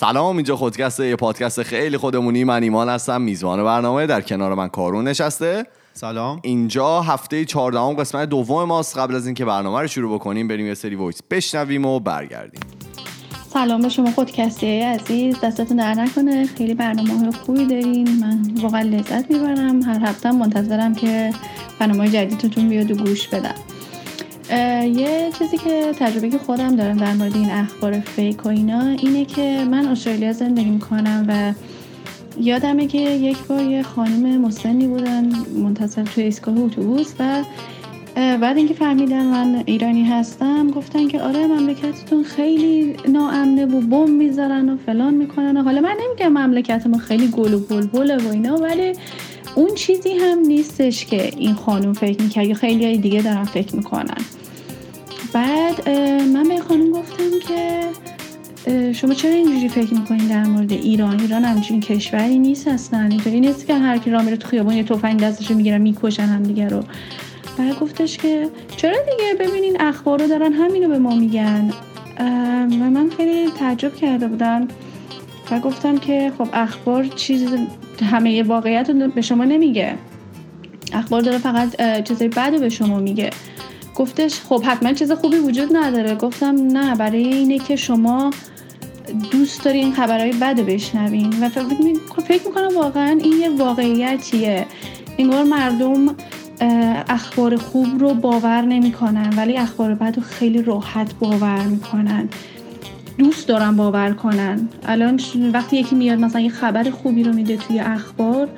سلام اینجا خودکسته یه پادکست خیلی خودمونی. من ایمان هستم میزبان برنامه در کنار من کارون نشسته. سلام. اینجا هفته 14 قسمت دوم ماست. قبل از اینکه برنامه رو شروع بکنیم بریم یه سری voice بشنویم و برگردیم. سلام به شما خودکستی عزیز. دستتون در نکنه. خیلی برنامه های خوبی دارین. من واقعا لذت می‌برم. هر هفته منتظرم که برنامه جدیدتون بیاد و گوش بدم. یه چیزی که تجربه که خودم دارم در مورد این اخبار fake و اینا اینه که من استرالیا زندگی می‌کنم و یادمه که یک بار یه خانم مسنی بودن منتظر توی ایستگاه اتوبوس و بعد اینکه فهمیدن من ایرانی هستم گفتن که آره مملکتتون خیلی ناامنه و بم می‌ذارن و فلان می‌کنن و حالا من نمیگم مملکت ما خیلی گل و بلبله و اینا ولی اون چیزی هم نیستش که این خانم فکر می‌کرد یا خیلی دیگه دارن فکر می‌کنن. بعد من به خانم گفتم که شما چرا اینجوری فکر می‌کنین در مورد ایران؟ ایران همچین کشوری نیست اصلا. اینطوری نیست که هر کی راه میره تو خیابون یه تفنگ دستش می‌گیرن می‌کشن هم دیگه رو. بعد گفتش که چرا دیگه؟ ببینین اخبار رو دارن همینو به ما میگن. و من خیلی تعجب کرده بودم. و گفتم که خب اخبار چیز همه واقعیت رو به شما نمیگه. اخبار داره فقط چیزای بد به شما میگه. گفتش خب حتما چیز خوبی وجود نداره. گفتم نه برای اینه که شما دوست داری این خبرهای بد بشنوین. و فکر می‌کنم واقعا این یه واقعیتیه. انگار مردم اخبار خوب رو باور نمی‌کنن ولی اخبار بد رو خیلی راحت باور می‌کنن. دوست دارن باور کنن. الان وقتی یکی میاد مثلا یه خبر خوبی رو میده توی اخبار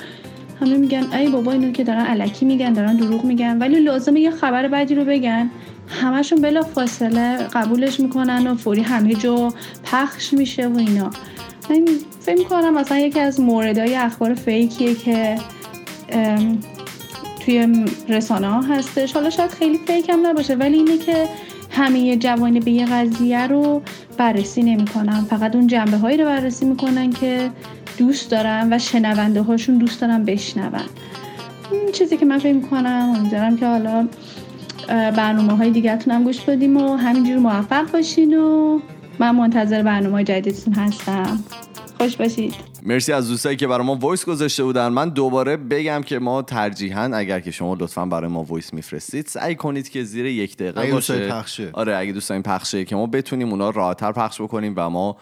همه میگن ای بابا اینو که دارن علکی میگن دارن دروغ میگن. ولی لازمه یه خبر بدی رو بگن. همشون بلا فاصله قبولش می‌کنن و فوری همه جا پخش میشه و اینا. من فکر می‌کنم مثلا یکی از موردهای اخبار فیکیه که توی رسانه ها هستش. حالا شاید خیلی فیک هم نباشه ولی اینه که همه جوانی به یه قضیه رو بررسی نمی‌کنن. فقط اون جنبه هایی رو بررسی می‌کنن که دوست دارن و شنونده هاشون دوست دارن بشنون. این چیزی که من فکر می‌کنم امیدوارم که حالا برنامه های دیگرتون هم گوش بدیم و همینجور موفق باشین و من منتظر برنامه جدیدتون هستم. خوش باشید. مرسی از دوستایی که برای ما voice گذاشته بودن. من دوباره بگم که ما ترجیحاً اگر که شما لطفا برای ما voice میفرستید سعی کنید که زیر یک دقیقه باشه. پخشه. آره اگه دوستان پخشه که ما بتونیم اونا راحتتر پخش بکنیم و ما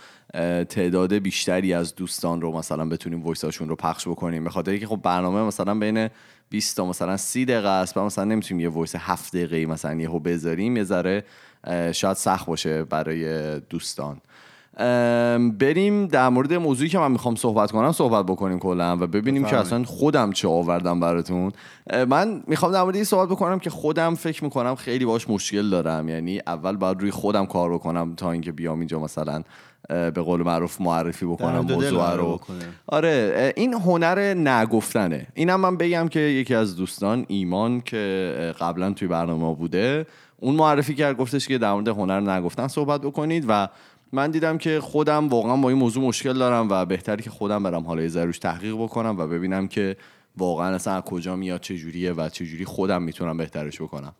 تعداد بیشتری از دوستان رو مثلا بتونیم وایساشون رو پخش بکنیم. به خاطر که خب برنامه مثلا بین 20 تا مثلا 30 دقیقه است و مثلا نمی‌تونیم یه وایس 7 دقیقه مثلا یهو بذاریم یه ذره شاید سخت باشه برای دوستان. بریم در مورد موضوعی که من می‌خوام صحبت کنم صحبت بکنیم کلا و ببینیم که اصلا خودم چه آوردم براتون. من می‌خوام در مورد این صحبت بکنم که خودم فکر می‌کنم خیلی باش مشکل دارم. یعنی اول باید روی خودم کار بکنم تا اینکه بیام اینجا مثلا به قول معروف معرفی بکنم موضوع رو. آره این هنر نگفتنه. اینم من بگم که یکی از دوستان ایمان که قبلا توی برنامه بوده اون معرفی کرد گفتش که در مورد هنر نگفتن صحبت بکنید و من دیدم که خودم واقعا با این موضوع مشکل دارم و بهتری که خودم برم حالا یه روش تحقیق بکنم و ببینم که واقعا اصلا از کجا میاد چه جوریه و چه جوری خودم می‌تونم بهترش بکنم.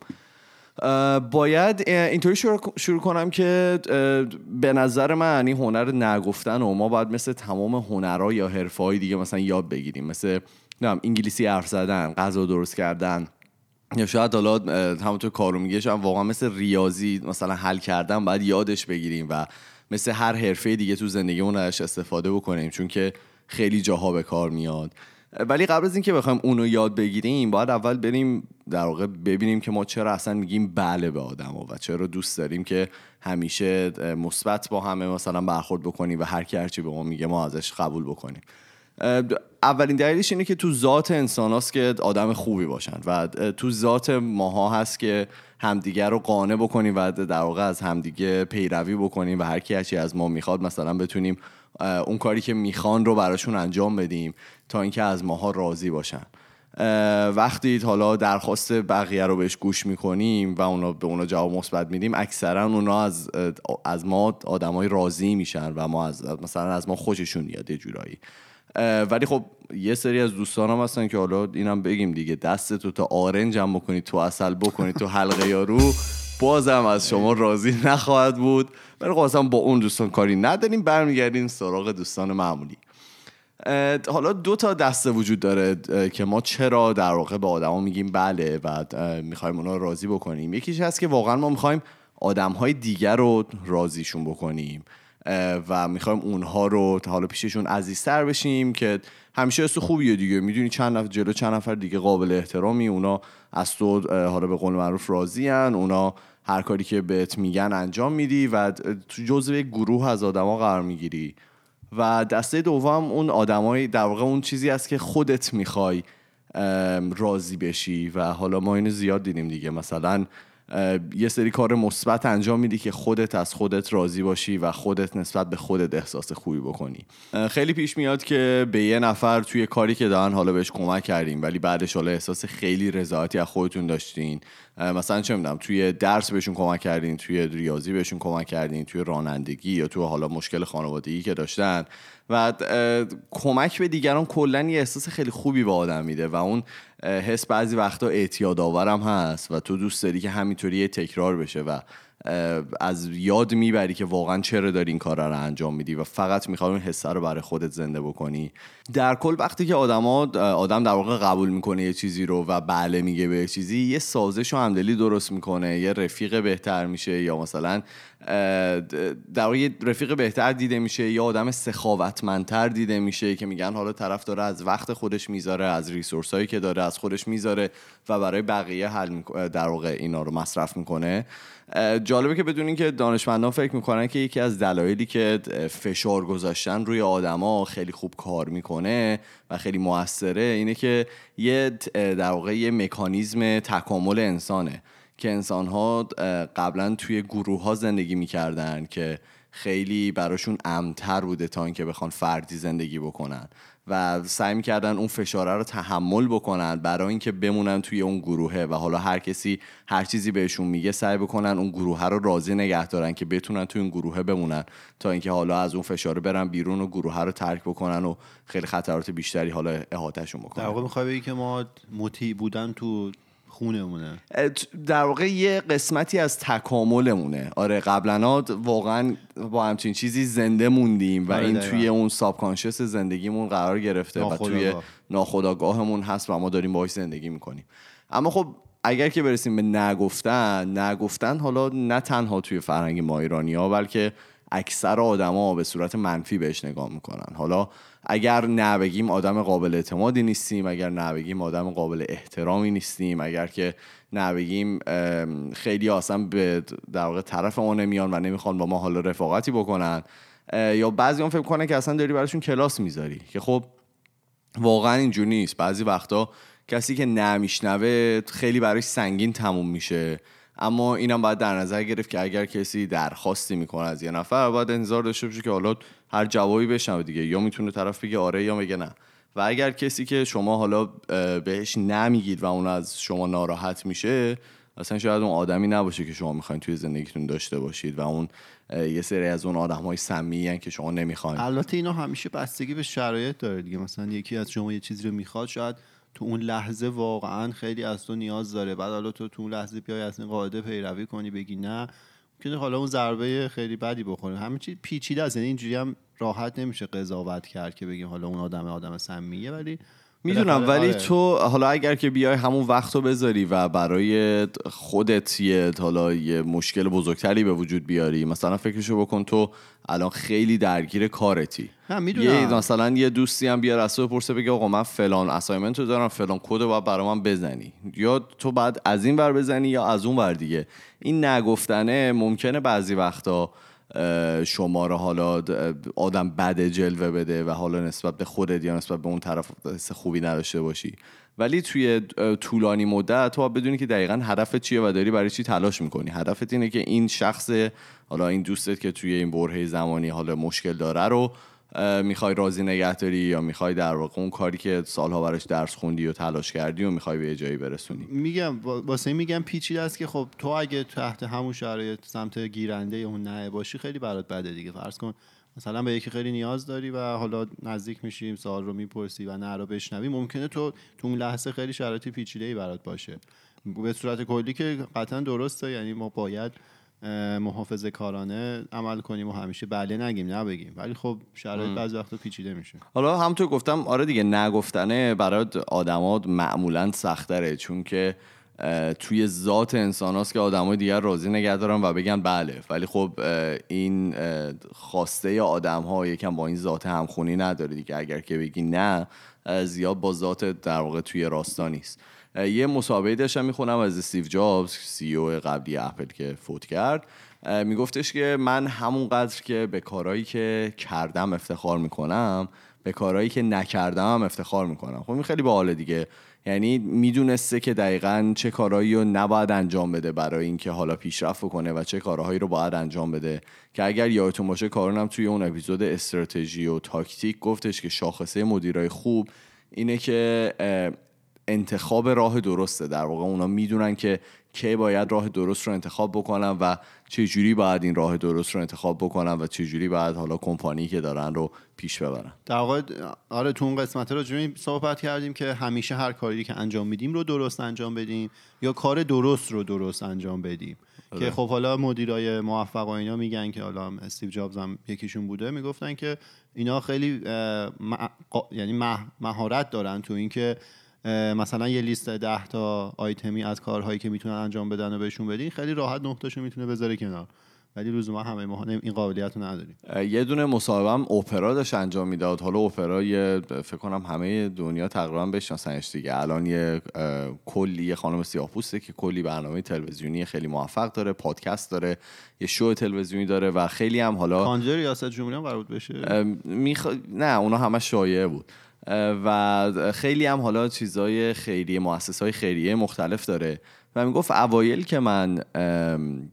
باید اینطوری شروع, کنم که به نظر من این هنر نگفتن و ما باید مثل تمام هنرها یا حرفه دیگه مثلا یاد بگیریم. مثل انگلیسی حرف زدن غذا درست کردن. یا شاید حالا همونطور کارو میگه واقعا مثل ریاضی مثلا حل کردن باید یادش بگیریم و مثل هر حرفه دیگه تو زندگیمون ازش استفاده بکنیم چون که خیلی جاها به کار میاد. ولی قبل از اینکه بخوایم اونو یاد بگیریم باید اول بریم در واقع ببینیم که ما چرا اصلا میگیم بله به آدم و چرا دوست داریم که همیشه مثبت با همه مثلا برخورد بکنیم و هر کی هرچی به ما میگه ما ازش قبول بکنیم. اولین دلیلش اینه که تو ذات انسان هاست که آدم خوبی باشن و تو ذات ماها هست که همدیگه رو قانع بکنیم و در واقع از همدیگه پیروی بکنیم و هر کی هرچی از ما می‌خواد مثلا بتونیم اون کاری که می‌خوان رو براشون انجام بدیم تا اینکه از ماها راضی باشن. وقتی حالا درخواست بقیه رو بهش گوش می‌کنیم و اونا به اونا جواب مثبت میدیم اکثرا اونا از از ما آدمای راضی میشن و ما از مثلا از ما خوششون میاد یه جورایی. ولی خب یه سری از دوستانم هستن که حالا اینم بگیم دیگه دستتو تا آرنج هم بکنی تو اصل بکنی تو حلقه یارو بازم از شما راضی نخواهد بود. ولی خب با اون دوستان کاری نداریم برمیگردیم سراغ دوستان معمولی. حالا دو تا دسته وجود داره که ما چرا در واقع به آدما میگیم بله و می‌خوایم اونا راضی بکنیم. یکیش هست که واقعا ما می‌خوایم آدم های دیگر رو راضیشون بکنیم. و می‌خوایم اونها رو حالا پیششون عزیزتر بشیم که همیشه است خوبیه دیگه. می‌دونی چند نفر جلو چند نفر دیگه قابل احترامی اونا از تو حالا به قول معروف راضی اونا هر کاری که بهت میگن انجام میدی و تو جزو یک گروه از آدما قرار می‌گیری. و دسته دوم اون آدمای در واقع اون چیزی است که خودت می‌خوای راضی بشی. و حالا ما اینو زیاد دیدیم دیگه. مثلا یه سری کار مثبت انجام میدی که خودت از خودت راضی باشی و خودت نسبت به خودت احساس خوبی بکنی. خیلی پیش میاد که به یه نفر توی کاری که دارن حالا بهش کمک کردیم ولی بعدش حالا احساس خیلی رضایتی از خودتون داشتین. مثلا چه می‌دونم توی درس بهشون کمک کردین توی ریاضی بهشون کمک کردین توی رانندگی یا توی حالا مشکل خانوادگی که داشتن. و کمک به دیگران کلا یه احساس خیلی خوبی به آدم میده و اون حس بعضی وقتا اعتیاد آورم هست و تو دوست داری که همینطوری تکرار بشه و از یاد می‌بری که واقعا چرا داری این کار رو انجام میدی و فقط می‌خوای اون حسه رو برای خودت زنده بکنی. در کل وقتی که آدما آدم در واقع قبول می‌کنه یه چیزی رو و بله میگه به چیزی یه سازش و همدلی درست می‌کنه یه رفیق بهتر میشه یا مثلا در واقع رفیق بهتر دیده میشه یا آدم سخاوتمندتر دیده میشه که میگن حالا طرف داره از وقت خودش می‌ذاره از ریسورس هایی که داره از خودش می‌ذاره و برای بقیه حل در واقع اینا رو مصرف می‌کنه. جالبه که بدونین که دانشمندان فکر می‌کنن که یکی از دلایلی که فشار گذاشتن روی آدما خیلی خوب کار می‌کنه و خیلی موثره اینه که یه در واقع یه مکانیزم تکامل انسانه. که انسان ها قبلا توی گروه ها زندگی می‌کردن که خیلی براشون امتر بوده تا اینکه بخوان فردی زندگی بکنن و سعی می‌کردن اون فشاره رو تحمل بکنن برای اینکه بمونن توی اون گروهه و حالا هر کسی هر چیزی بهشون میگه سعی بکنن اون گروه رو راضی نگه دارن که بتونن توی اون گروهه بمونن تا اینکه حالا از اون فشاره برن بیرون و گروه رو ترک بکنن و خیلی خطرات بیشتری حالا احاطهشون بکنن. در واقع می‌خوای که ما مطیع بودن تو خونمونه. در واقع یه قسمتی از تکاملمونه. آره قبلا واقعا با همچین چیزی زنده موندیم و آره این توی اون سابکانشس زندگیمون قرار گرفته و توی ناخداگاهمون هست و ما داریم باهاش زندگی می‌کنیم. اما خب اگر که برسیم به نگفتن نگفتن حالا نه تنها توی فرهنگ ما ایرانی ها بلکه اکثر آدما به صورت منفی بهش نگاه می‌کنن. حالا اگر نه بگیم آدم قابل اعتمادی نیستیم اگر نه بگیم آدم قابل احترامی نیستیم اگر که نه بگیم خیلی آسان به در واقع طرف ما نمیان و نمی‌خوان با ما حالا رفاقتی بکنن یا بعضی اون فکر کنه که اصلا داری براشون کلاس می‌ذاری که خب واقعا اینجوری نیست. بعضی وقتا کسی که نمیشنوه خیلی براش سنگین تموم میشه. اما اینم باید در نظر گرفت که اگر کسی درخواستی می‌کنه از یه نفر باید انتظار داشته باشه که حالا هر جوابی بشنوه دیگه. یا می‌تونه طرف بگه آره یا بگه نه. و اگر کسی که شما حالا بهش نمیگید و اون از شما ناراحت میشه اصلا شاید اون آدمی نباشه که شما می‌خواین توی زندگیتون داشته باشید و اون یه سری از اون آدم های سمی که شما نمی‌خواین. البته اینا همیشه بستگی به شرایط داره دیگه. مثلا یکی از شما یه چیزی رو می‌خواد شاید تو اون لحظه واقعا خیلی از تو نیاز داره. بعد حالا تو تو اون لحظه بیای از این قاعده پیروی کنی بگی نه ممکنه حالا اون ضربه خیلی بدی بخوره. همه چی پیچیده است یعنی اینجوری هم راحت نمیشه قضاوت کرد که بگیم حالا اون آدم آدم سمیه ولی می‌دونم ولی آره. تو حالا اگر که بیای همون وقت رو بذاری و برای خودت یه حالا یه مشکل بزرگتری به وجود بیاری مثلا فکرشو بکن تو الان خیلی درگیر کارتی. یه مثلا یه دوستی هم بیار از تو بپرسه بگه آقا من فلان اسایمنت رو دارم فلان کد رو باید برای من بزنی. یا تو بعد از این ور بزنی یا از اون ور دیگه. این نگفتنه ممکنه بعضی وقتا شما رو حالا آدم بد جلوه بده و حالا نسبت به خودت یا نسبت به اون طرف خوبی نداشته باشی. ولی توی طولانی مدت تو بدونی که دقیقا هدفت چیه و داری برای چی تلاش می‌کنی. هدفت اینه که این شخص حالا این دوستت که توی این برهه زمانی حالا مشکل داره رو می‌خوای راضی نگه داری یا می‌خوای در واقع اون کاری که سالها براش درس خوندی و تلاش کردی و می‌خوای به جایی برسونی؟ میگم واسه میگم پیچیده است که خب تو اگه تحت همون شرایط سمت گیرنده اون نه باشی خیلی برات بده دیگه. فرض کن مثلا به یکی خیلی نیاز داری و حالا نزدیک میشیم سوال رو می‌پرسی و نه رو بشنوی ممکنه تو تو اون لحظه خیلی شرایطی پیچیده ای برات باشه. به صورت کلی که قطعا درسته یعنی ما باید محافظه کارانه عمل کنیم و همیشه بله نگیم نبگیم. ولی خب شرایط بعضی وقتا پیچیده میشه. حالا همونطور گفتم آره دیگه نگفتنه برای آدما معمولا سختره. چون که توی ذات انسان هاست که آدمای دیگر راضی نگه دارن و بگن بله. ولی خب این خواسته آدم ها یکم با این ذات همخونی نداره دیگه. اگر که بگی نه زیاد با ذات در واقع توی راستا نیست یه مسابقه داشتم می‌خونم از استیو جابز سی او قبلی اپل که فوت کرد. میگفتش که من همونقدر که به کارهایی که کردم افتخار می‌کنم به کارهایی که نکردم هم افتخار می‌کنم. خب این خیلی باحاله دیگه. یعنی می‌دونسته که دقیقا چه کارهایی رو نباید انجام بده برای اینکه حالا پیشرفت کنه و چه کارهایی رو باید انجام بده. که اگر یادتون باشه کارونم توی اون اپیزود استراتژی و تاکتیک گفتش که شاخصه مدیرای خوب اینه که انتخاب راه درسته. در واقع اونا می‌دونن که کی باید راه درست رو انتخاب بکنن و چه جوری باید این راه درست رو انتخاب بکنن و چه جوری باید حالا کمپانی که دارن رو پیش ببرن. در واقع آره تو اون قسمت رو صحبت کردیم که همیشه هر کاری که انجام میدیم رو درست انجام بدیم یا کار درست رو درست انجام بدیم. آره. که خب حالا مدیرای موفق و اینا میگن که حالا استیو جابز هم یکیشون بوده می‌گفتن که اینا خیلی یعنی مهارت دارن تو اینکه مثلا یه لیست ده تا آیتمی از کارهایی که می‌تونن انجام بدن و بهشون بدین خیلی راحت نقطهشو می‌تونه بذاره کنار. ولی لزوما همه ما این قابلیت رو نداریم. یه دونه مصاحبه هم اپرا داشت انجام می‌داد. حالا اپرا یه فکر کنم همه دنیا تقریبا بشناسنش دیگه. الان یه کلی یه خانم سیاه‌پوسته که کلی برنامه تلویزیونی خیلی موفق داره پادکست داره یه شو تلویزیونی داره و خیلی هم حالا کاندید ریاست جمهوری هم قرار بشه؟ میخ... نه اونا همه شایعه بود. و خیلی هم حالا چیزای خیریه مؤسس های خیریه مختلف داره. و می‌گفت اوایل که من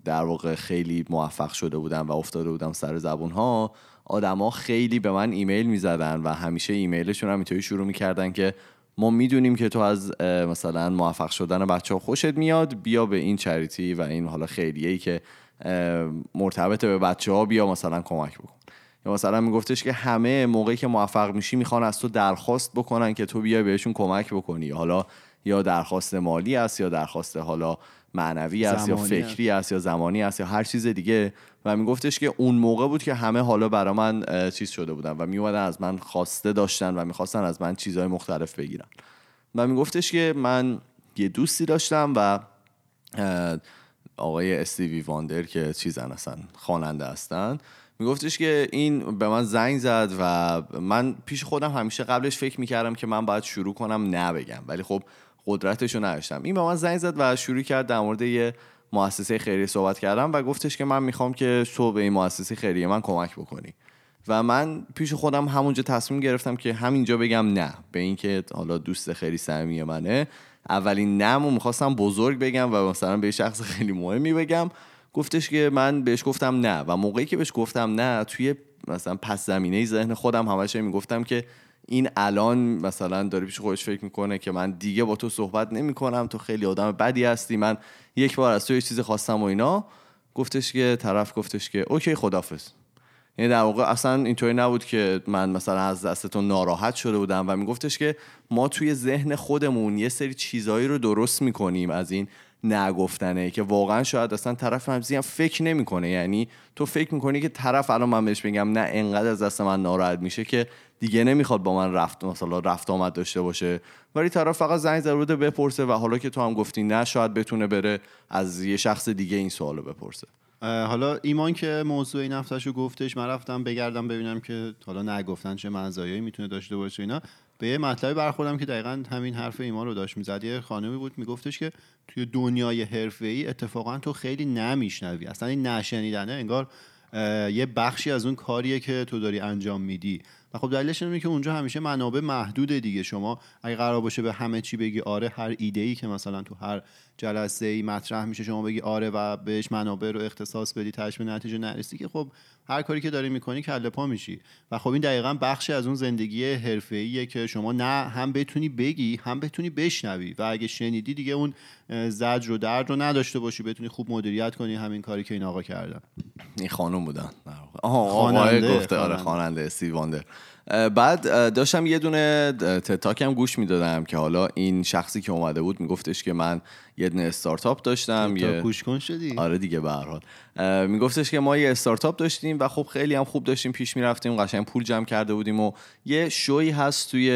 در واقع خیلی موفق شده بودم و افتاده بودم سر زبون ها آدما خیلی به من ایمیل می‌زدن و همیشه ایمیلشون هم اینطوری شروع می‌کردن که ما می‌دونیم که تو از مثلا موفق شدن بچه ها خوشت میاد بیا به این چریتی و این حالا خیریه ای که مرتبط به بچه ها بیا مثلا کمک بکن. یا مثلا میگفتش که همه موقعی که موفق میشی می‌خوان از تو درخواست بکنن که تو بیای بهشون کمک بکنی. حالا یا درخواست مالی است یا درخواست حالا معنوی است یا فکری است یا زمانی است یا هر چیز دیگه. و میگفتش که اون موقع بود که همه حالا برا من چیز شده بودن و میومدن از من خواسته داشتن و می‌خواستن از من چیزهای مختلف بگیرن. و میگفتش که من یه دوستی داشتم و آقای استیوی واندر که چیزن اصلا خواننده هستن میگفتش که این به من زنگ زد و من پیش خودم همیشه قبلش فکر می‌کردم که من باید شروع کنم نبگم. ولی خب قدرتش رو نداشتم. این به من زنگ زد و شروع کرد در مورد یه مؤسسه خیریه صحبت کردم و گفتش که من می‌خوام که به این مؤسسه خیریه من کمک بکنی. و من پیش خودم همونجا تصمیم گرفتم که همینجا بگم نه. به اینکه حالا دوست خیلی صمیمی منه. اولین نمو می‌خواستم بزرگ بگم و مثلا به شخص خیلی مهمی بگم. گفتش که من بهش گفتم نه و موقعی که بهش گفتم نه توی مثلا پس زمینه ذهن خودم همش می‌گفتم که این الان مثلا داره پیش خودش فکر می‌کنه که من دیگه با تو صحبت نمی‌کنم تو خیلی آدم بدی هستی من یک بار از تو یه چیزی خواستم و اینا. گفتش که طرف گفتش که اوکی خدافظ یعنی در واقع اصلا اینطوری نبود که من مثلا از دستتون ناراحت شده بودم و میگفتش که ما توی ذهن خودمون یه سری چیزایی رو درست می‌کنیم از این نگفتنه که واقعا شاید اصلا طرف هم فکر نمی‌کنه. یعنی تو فکر می‌کنی که طرف الان من بهش بگم نه انقدر از دست من ناراحت میشه که دیگه نمی‌خواد با من رفت مثلا رفت آمد داشته باشه. ولی طرف فقط زنگ زده بپرسه و حالا که تو هم گفتی نه شاید بتونه بره از یه شخص دیگه این سوالو بپرسه. حالا ایمان که موضوع این هفتهشو گفتش من رفتم بگردم ببینم که حالا نگفتن چه مزایایی می‌تونه داشته باشه اینا. به یه مطلبی برخوردم که دقیقا همین حرف ایمان رو داشت می‌زد. یه خانمی بود میگفتش که توی دنیای ای اتفاقا تو خیلی نمیشنوی. اصلا این نشنیدنه انگار یه بخشی از اون کاریه که تو داری انجام میدی. و خب دلیلش اینه که اونجا همیشه منابع محدوده دیگه. شما اگه قرار باشه به همه چی بگی آره هر ایده ای که مثلا تو هر جلسه ای مطرح میشه شما بگی آره و بهش منابع رو اختصاص بدی تشبیه نتیجه نرسی که خب هر کاری که داری می‌کنی کله پا میشی. و خب این دقیقا بخشی از اون زندگی حرفه‌ایه که شما نه هم بتونی بگی هم بتونی بشنوی. و اگه شنیدی دیگه اون زجر و درد رو نداشته باشی بتونی خوب مدیریت کنی همین کاری که این آقا کردن. این خانم بودن. آها آقای گفته. آره خواننده. استیو واندر بعد داشتم یه دونه تتاک هم گوش می‌دادم که حالا این شخصی که اومده بود میگفتش که من یه دونه استارتاپ داشتم یه گوش کن شدی. آره دیگه به هر حال. میگفتش که ما یه استارتاپ داشتیم و خب خیلی هم خوب داشتیم پیش می‌رفتیم قشنگ پول جمع کرده بودیم و یه شوی هست توی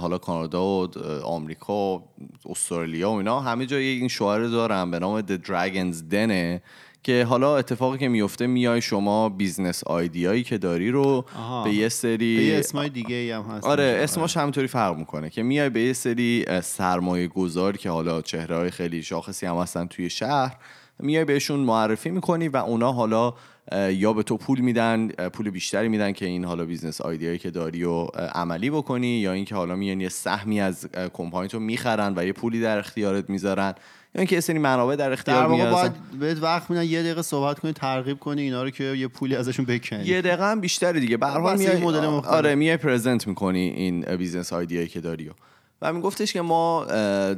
حالا کانادا و آمریکا و استرالیا و اینا. همه جای این شوهر دارم به نام The Dragons Den که حالا اتفاقی که میفته میای شما business idea یی که داری رو به یه سری به یه اسمای دیگه هم هست آره اسمش همینطوری فرق می‌کنه که میای به یه سری سرمایه گذار که حالا چهره های خیلی شاخصی هم هستن توی شهر میای بهشون معرفی می‌کنی و اونا حالا یا به تو پول میدن پول بیشتری میدن که این حالا business idea یی که داری و عملی بکنی یا اینکه حالا میان یه سهمی از کمپانی تو می‌خرن و یه پولی در اختیارت می‌ذارن. یا اینکه یه سری منابع در اختیار در باید بهت وقت میدن یه دقیقه صحبت کنی ترغیب کنی اینا رو که یه پولی ازشون بکنی. یه دقیقه هم بیشتری دیگه. به هر حال میای مدل آره میای present می‌کنی این business idea یی که داری و. میگفتش که ما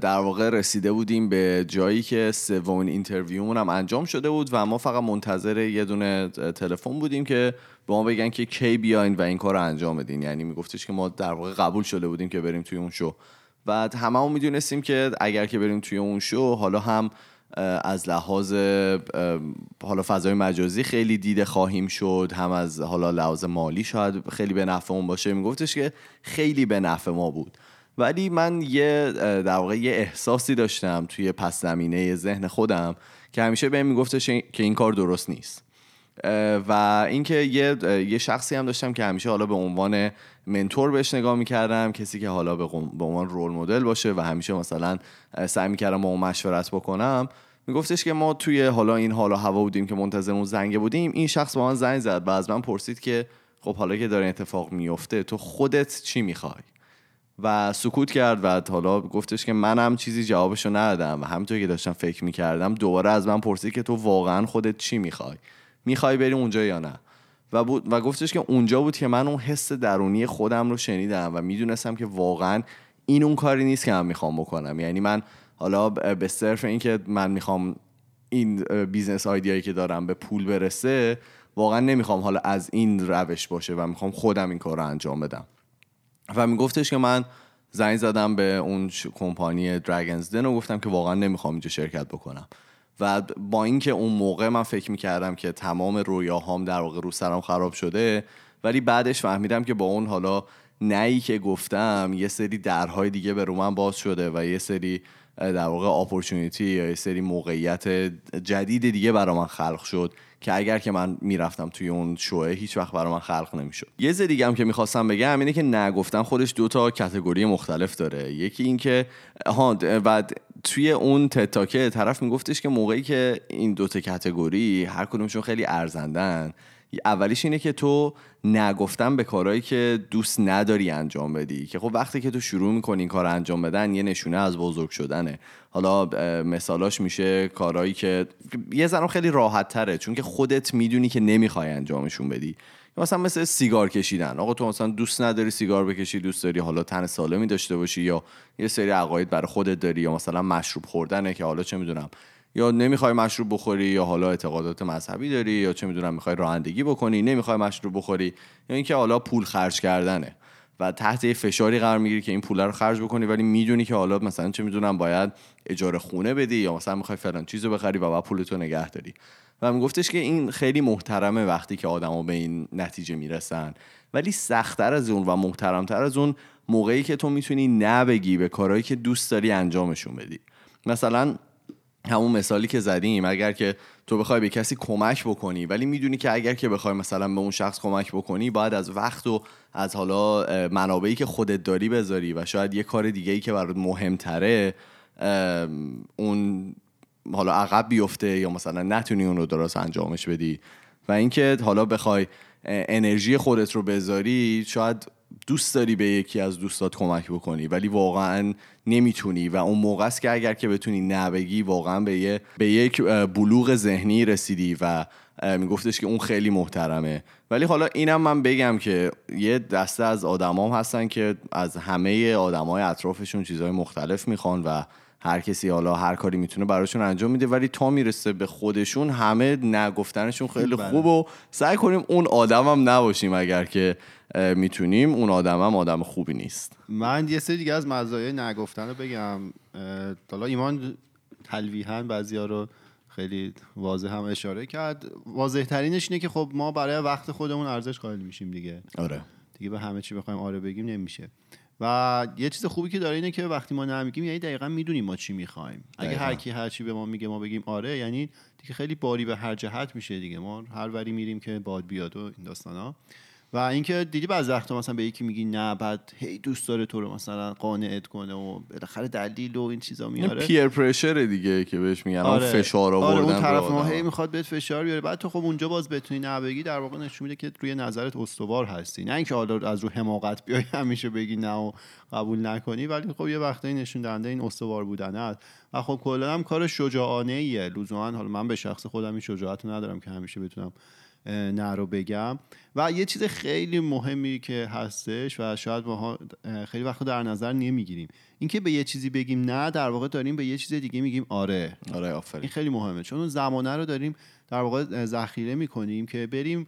در واقع رسیده بودیم به جایی که سومین interview مون هم انجام شده بود و ما فقط منتظر یه دونه تلفن بودیم که به ما بگن که کی بیاین و این کار رو انجام بدین. یعنی میگفتش که ما در واقع قبول شده بودیم که بریم توی اون شو. و هممون می‌دونستیم که اگر که بریم توی اون شو حالا هم از لحاظ حالا فضای مجازی خیلی دیده خواهیم شد. هم از حالا لحاظ مالی شاید خیلی به نفعمون باشه. میگفتش که خیلی به نفع ما بود. ولی من یه در واقع یه احساسی داشتم توی پس زمینه ذهن خودم که همیشه بهم میگفتش که این کار درست نیست. و اینکه یه یه شخصی هم داشتم که همیشه حالا به عنوان منتور بهش نگاه می‌کردم کسی که حالا به عنوان رول مدل باشه و همیشه مثلا سعی می‌کردم با اون مشورت بکنم. میگفتش که ما توی حالا این حالا هوا بودیم که منتظر اون زنگ بودیم این شخص با من زنگ زد و از من پرسید که خب حالا که داره اتفاق میفته تو خودت چی می‌خوای؟ و سکوت کرد و حالا گفتش که منم چیزی جوابشو ندادم و همینطور که داشتم فکر می‌کردم دوباره از من پرسید که تو واقعا خودت چی می‌خوای؟ می‌خوای بری اونجا یا نه؟ و, بود و گفتش که اونجا بود که من اون حس درونی خودم رو شنیدم و می‌دونستم که واقعا این اون کاری نیست که من می‌خوام بکنم. یعنی من حالا به صرف اینکه من می‌خوام این business idea یی که دارم به پول برسه واقعا نمی‌خوام حالا از این روش باشه و می‌خوام خودم این کار رو انجام بدم. و میگفتش که من زنگ زدم به اون کمپانی Dragons' Den و گفتم که واقعا نمی‌خوام اینجا شرکت بکنم. و با اینکه اون موقع من فکر می‌کردم که تمام رویاهام در واقع رو سرم خراب شده ولی بعدش فهمیدم که با اون حالا نهی که گفتم یه سری درهای دیگه به رو من باز شده و یه سری در واقع اپورتونیتی یا یه سری موقعیت جدید دیگه برای من خلق شد که اگر که من می‌رفتم توی اون شوه هیچ وقت برای من خلق نمی‌شد. یه ز دیگه هم که می‌خواستم بگم اینه که نگفتن خودش دو تا کتگوری مختلف داره. یکی این که ها و توی اون تتاکه طرف میگفتش که موقعی که این دو تا کتگوری هر کدومشون خیلی ارزندن اولیش اینه که تو نگفتن به کارهایی که دوست نداری انجام بدی که خب وقتی که تو شروع می‌کنی این کار انجام بدن یه نشونه از بزرگ شدنه. حالا مثالاش میشه کارهایی که یه زنم خیلی راحت تره چون که خودت می‌دونی که نمی‌خوای انجامشون بدی. مثلا مثل سیگار کشیدن. آقا تو مثلا دوست نداری سیگار بکشی دوست داری حالا تن سالمی داشته باشی یا یه سری عقاید برای خودت داری یا مثلا مشروب خوردنه که حالا چه می‌دونم یا نمی‌خوای مشروب بخوری یا حالا اعتقادات مذهبی داری یا چه می‌دونم می‌خوای رانندگی بکنی نمی‌خوای مشروب بخوری یا اینکه حالا پول خرج کردنه و تحت یه فشاری قرار می‌گیری که این پول رو خرج بکنی ولی می‌دونی که حالا مثلا چه می‌دونم باید اجاره خونه بدی یا مثلا می‌خوای فلان چیزو بخری و بعد پولتو نگه داری. و میگفتش که این خیلی محترمه وقتی که آدما به این نتیجه می‌رسن. ولی سختتر از اون و محترمتر از اون موقعی که تو می‌تونی نبگی به کارهایی که دوست داری انجامشون بدی. مثلا همون مثالی که زدیم اگر که تو بخوای به کسی کمک بکنی ولی می‌دونی که اگر که بخوای مثلا به اون شخص کمک بکنی باید از وقت و از حالا منابعی که خودت داری بذاری و شاید یه کار دیگه ای که برات مهمتره اون حالا عقب بیفته یا مثلا نتونی اون رو درست انجامش بدی. و اینکه حالا بخوای انرژی خودت رو بذاری شاید دوست داری به یکی از دوستات کمک بکنی ولی واقعا نمی‌تونی. و اون موقع است که اگر که بتونی نبگی واقعا به, به یک بلوغ ذهنی رسیدی و میگفتش که اون خیلی محترمه. ولی حالا اینم من بگم که یه دسته از آدمام هستن که از همه آدمای اطرافشون چیزهای مختلف می‌خوان و هر کسی حالا هر کاری می‌تونه براشون انجام میده. ولی تا می‌رسه به خودشون همه نگفتنشون خیلی بله. خوب و سعی کنیم اون آدم هم نباشیم اگر که می‌تونیم. اون آدم هم آدم خوبی نیست. من یه سری دیگه از مزایای نگفتن رو بگم. حالا ایمان تلویحا بعضیا رو خیلی واضح هم اشاره کرد. واضح ترینش اینه که خب ما برای وقت خودمون ارزش قائل میشیم دیگه. آره. دیگه به همه چی بخوایم آره بگیم نمیشه. و یه چیز خوبی که داره اینه که وقتی ما نمیگیم یعنی دقیقا می‌دونیم ما چی می‌خوایم. اگه. هر کی هر چی به ما میگه ما بگیم آره یعنی دیگه خیلی باری به هر جهت میشه دیگه. ما هر وری میریم که باد بیاد و این داستانا. و اینکه دیدی بعضی وقتا مثلا به یکی میگی نه بعد هی دوست داره تو رو مثلا قانعت کنه و بالاخره دلیل و این چیزا این میاره پیر پرشر دیگه که بهش میگن آره. آره. فشار آره آوردن اون رو طرف ما. هی می‌خواد بهت فشار بیاره بعد تو خب اونجا باز بتونی نبگی در واقع نشون میده که روی نظرت استوار هستی نه اینکه حالا از رو حماقت بیای همیشه بگی نه و قبول نکنی ولی خب یه وقتایی نشون دهنده این استوار بودن است و خب کلا هم کار شجاعانه ایه لزوما حالا من به شخص خودم این شجاعت رو ندارم که همیشه بتونم نه رو بگم. و یه چیز خیلی مهمی که هستش و شاید ما خیلی وقت در نظر نمی‌گیریم. اینکه به یه چیزی بگیم نه در واقع داریم به یه چیز دیگه میگیم آره. آره این آفرین خیلی مهمه. چون اون زمانه رو داریم در واقع ذخیره می‌کنیم که بریم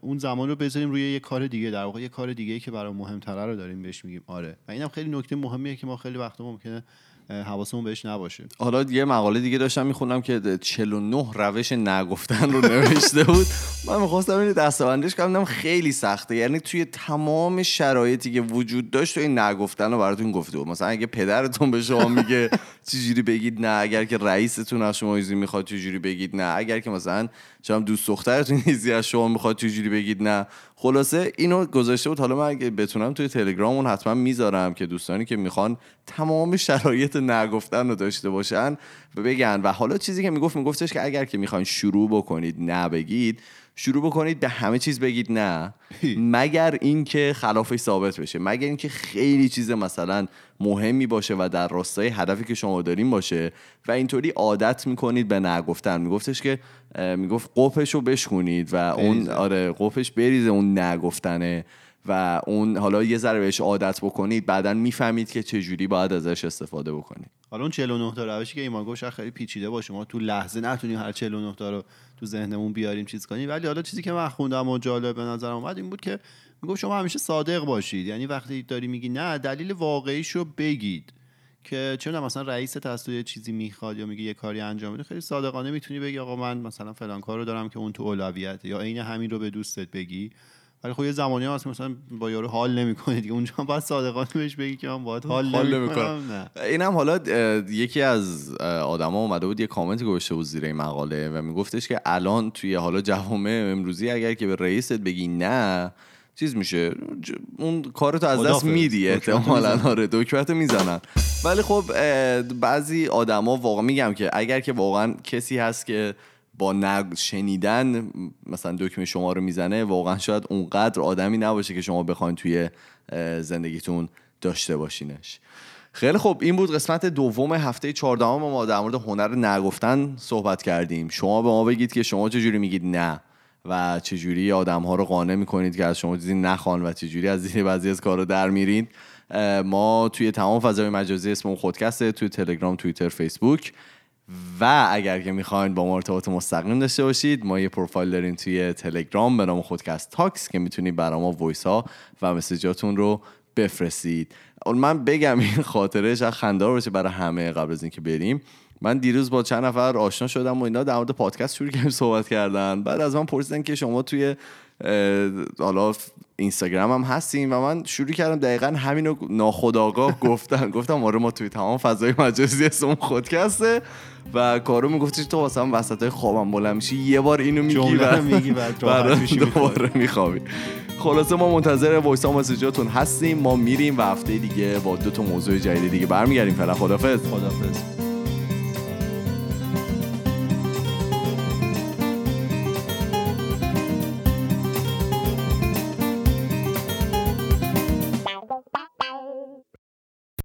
اون زمان رو بذاریم روی یه کار دیگه در واقع یه کار دیگه که برای مهمتره رو داریم بهش میگیم آره. و اینم خیلی نکته مهمیه که ما خیلی وقتا ممکنه حواسمون بهش نباشه. حالا یه مقاله دیگه داشتم می‌خونم که 49 روش نگفتن رو نوشته بود. من می‌خواستم اینو دستبندیش کنم خیلی سخته. یعنی توی تمام شرایطی که وجود داشت تو این نگفتن رو براتون گفته بود. مثلا اگه پدرتون به شما میگه چجوری بگید نه اگر که رئیستون از شما ایزی می‌خواد چجوری بگید نه. اگر که مثلا شما دوست دخترتون ایزی از شما می‌خواد چجوری بگید نه. خلاصه اینو گذاشته بود. حالا من اگه بتونم توی تلگراممون حتما می‌ذارم که دوستانی که می‌خوان تمام شرایط نگفتن رو داشته باشن و بگن. و حالا چیزی که می‌گفت میگفتش که اگر که می‌خواین شروع بکنید نه بگید شروع بکنید به همه چیز بگید نه. مگر اینکه خلافش ثابت بشه. مگر اینکه خیلی چیز مثلا مهمی باشه و در راستای هدفی که شما داریم باشه. و اینطوری عادت می‌کنید به نگفتن میگفتش که می‌گفت قپش رو بشکنید و اون. آره قپش بریزه اون نگفتنه و اون حالا یه ذره بهش عادت بکنید بعدا می‌فهمید که چجوری باید ازش استفاده بکنید. حالا اون 49 تا روشی که ایمان گفت خیلی پیچیده باشه. ما تو لحظه نتونیم هر 49 تا رو تو ذهنمون بیاریم چیز کنیم. ولی حالا چیزی که من خوندم و جالب به نظرم اومد این بود که می‌گفت شما همیشه صادق باشید. یعنی وقتی داری میگی نه دلیل واقعیش رو بگید که چون مثلا رئیست از تو یه چیزی می‌خواد یا میگه یه کاری انجام بده خیلی صادقانه می‌تونی بگی آقا من مثلا فلان کار دارم که اون تو اولویته. یا عین همین رو به دوستت بگی. ولی خب یه زمانی هست مثلا با یارو حال نمی‌کنه دیگه. اونجا هم باید صادقانه بهش بگی که من باید حال, حال نمی‌کنم اینم حالا یکی از آدما اومده بود یه کامنتی گذاشته بود زیر این مقاله و میگفتش که الان توی حالا جوامع امروزی اگر که به رئیست بگی نه چیز میشه؟ اون کارتو از دست. میدی احتمالا. آره دکمتو می‌زنن. ولی خب بعضی آدما واقعا میگم که اگر که واقعا کسی هست که با نگ شنیدن مثلا دکمه شما رو می‌زنه واقعا شاید اونقدر آدمی نباشه که شما بخواین توی زندگیتون داشته باشینش. خیلی خب این بود قسمت دوم هفته چهاردهم ما در مورد هنر نگفتن صحبت کردیم. شما به ما بگید که شما چجوری میگید نه و چجوری آدم ها رو قانع می‌کنید که از شما چیزی نخوان و چجوری از زیر بعضی از کارو در میرید ما توی تمام فضای مجازی اسم خودکسته توی تلگرام توییتر فیسبوک. و اگر که می‌خواین با ما ارتباط مستقیم داشته باشید ما یه پروفایل داریم توی تلگرام به نام خودکست Talks که می‌تونید برای ما voice ها و message اتون رو بفرستید. من بگم این خاطره شاید خنده‌دار باشه برای همه قبل از اینکه بریم. من دیروز با چند نفر آشنا شدم و اینا در مورد پادکست شروع کردیم صحبت کردن. بعد از من پرسیدن که شما توی حالا اینستاگرام هم هستیم و من شروع کردم دقیقا همینو ناخداگاه گفتن. گفتم آره ما توی تمام فضای مجازی اسم خودکسته و کارو میگفتش تو واسه هم وسط های خوابم بلند میشی. یه بار اینو میگی و میگی. دوباره میخوابی. خلاصه ما منتظر وایس ها مسیجاتون هستیم. ما میریم و هفته دیگه با دو تا موضوع جدید دیگه برمیگردیم. فعلا خدافظ خدافظ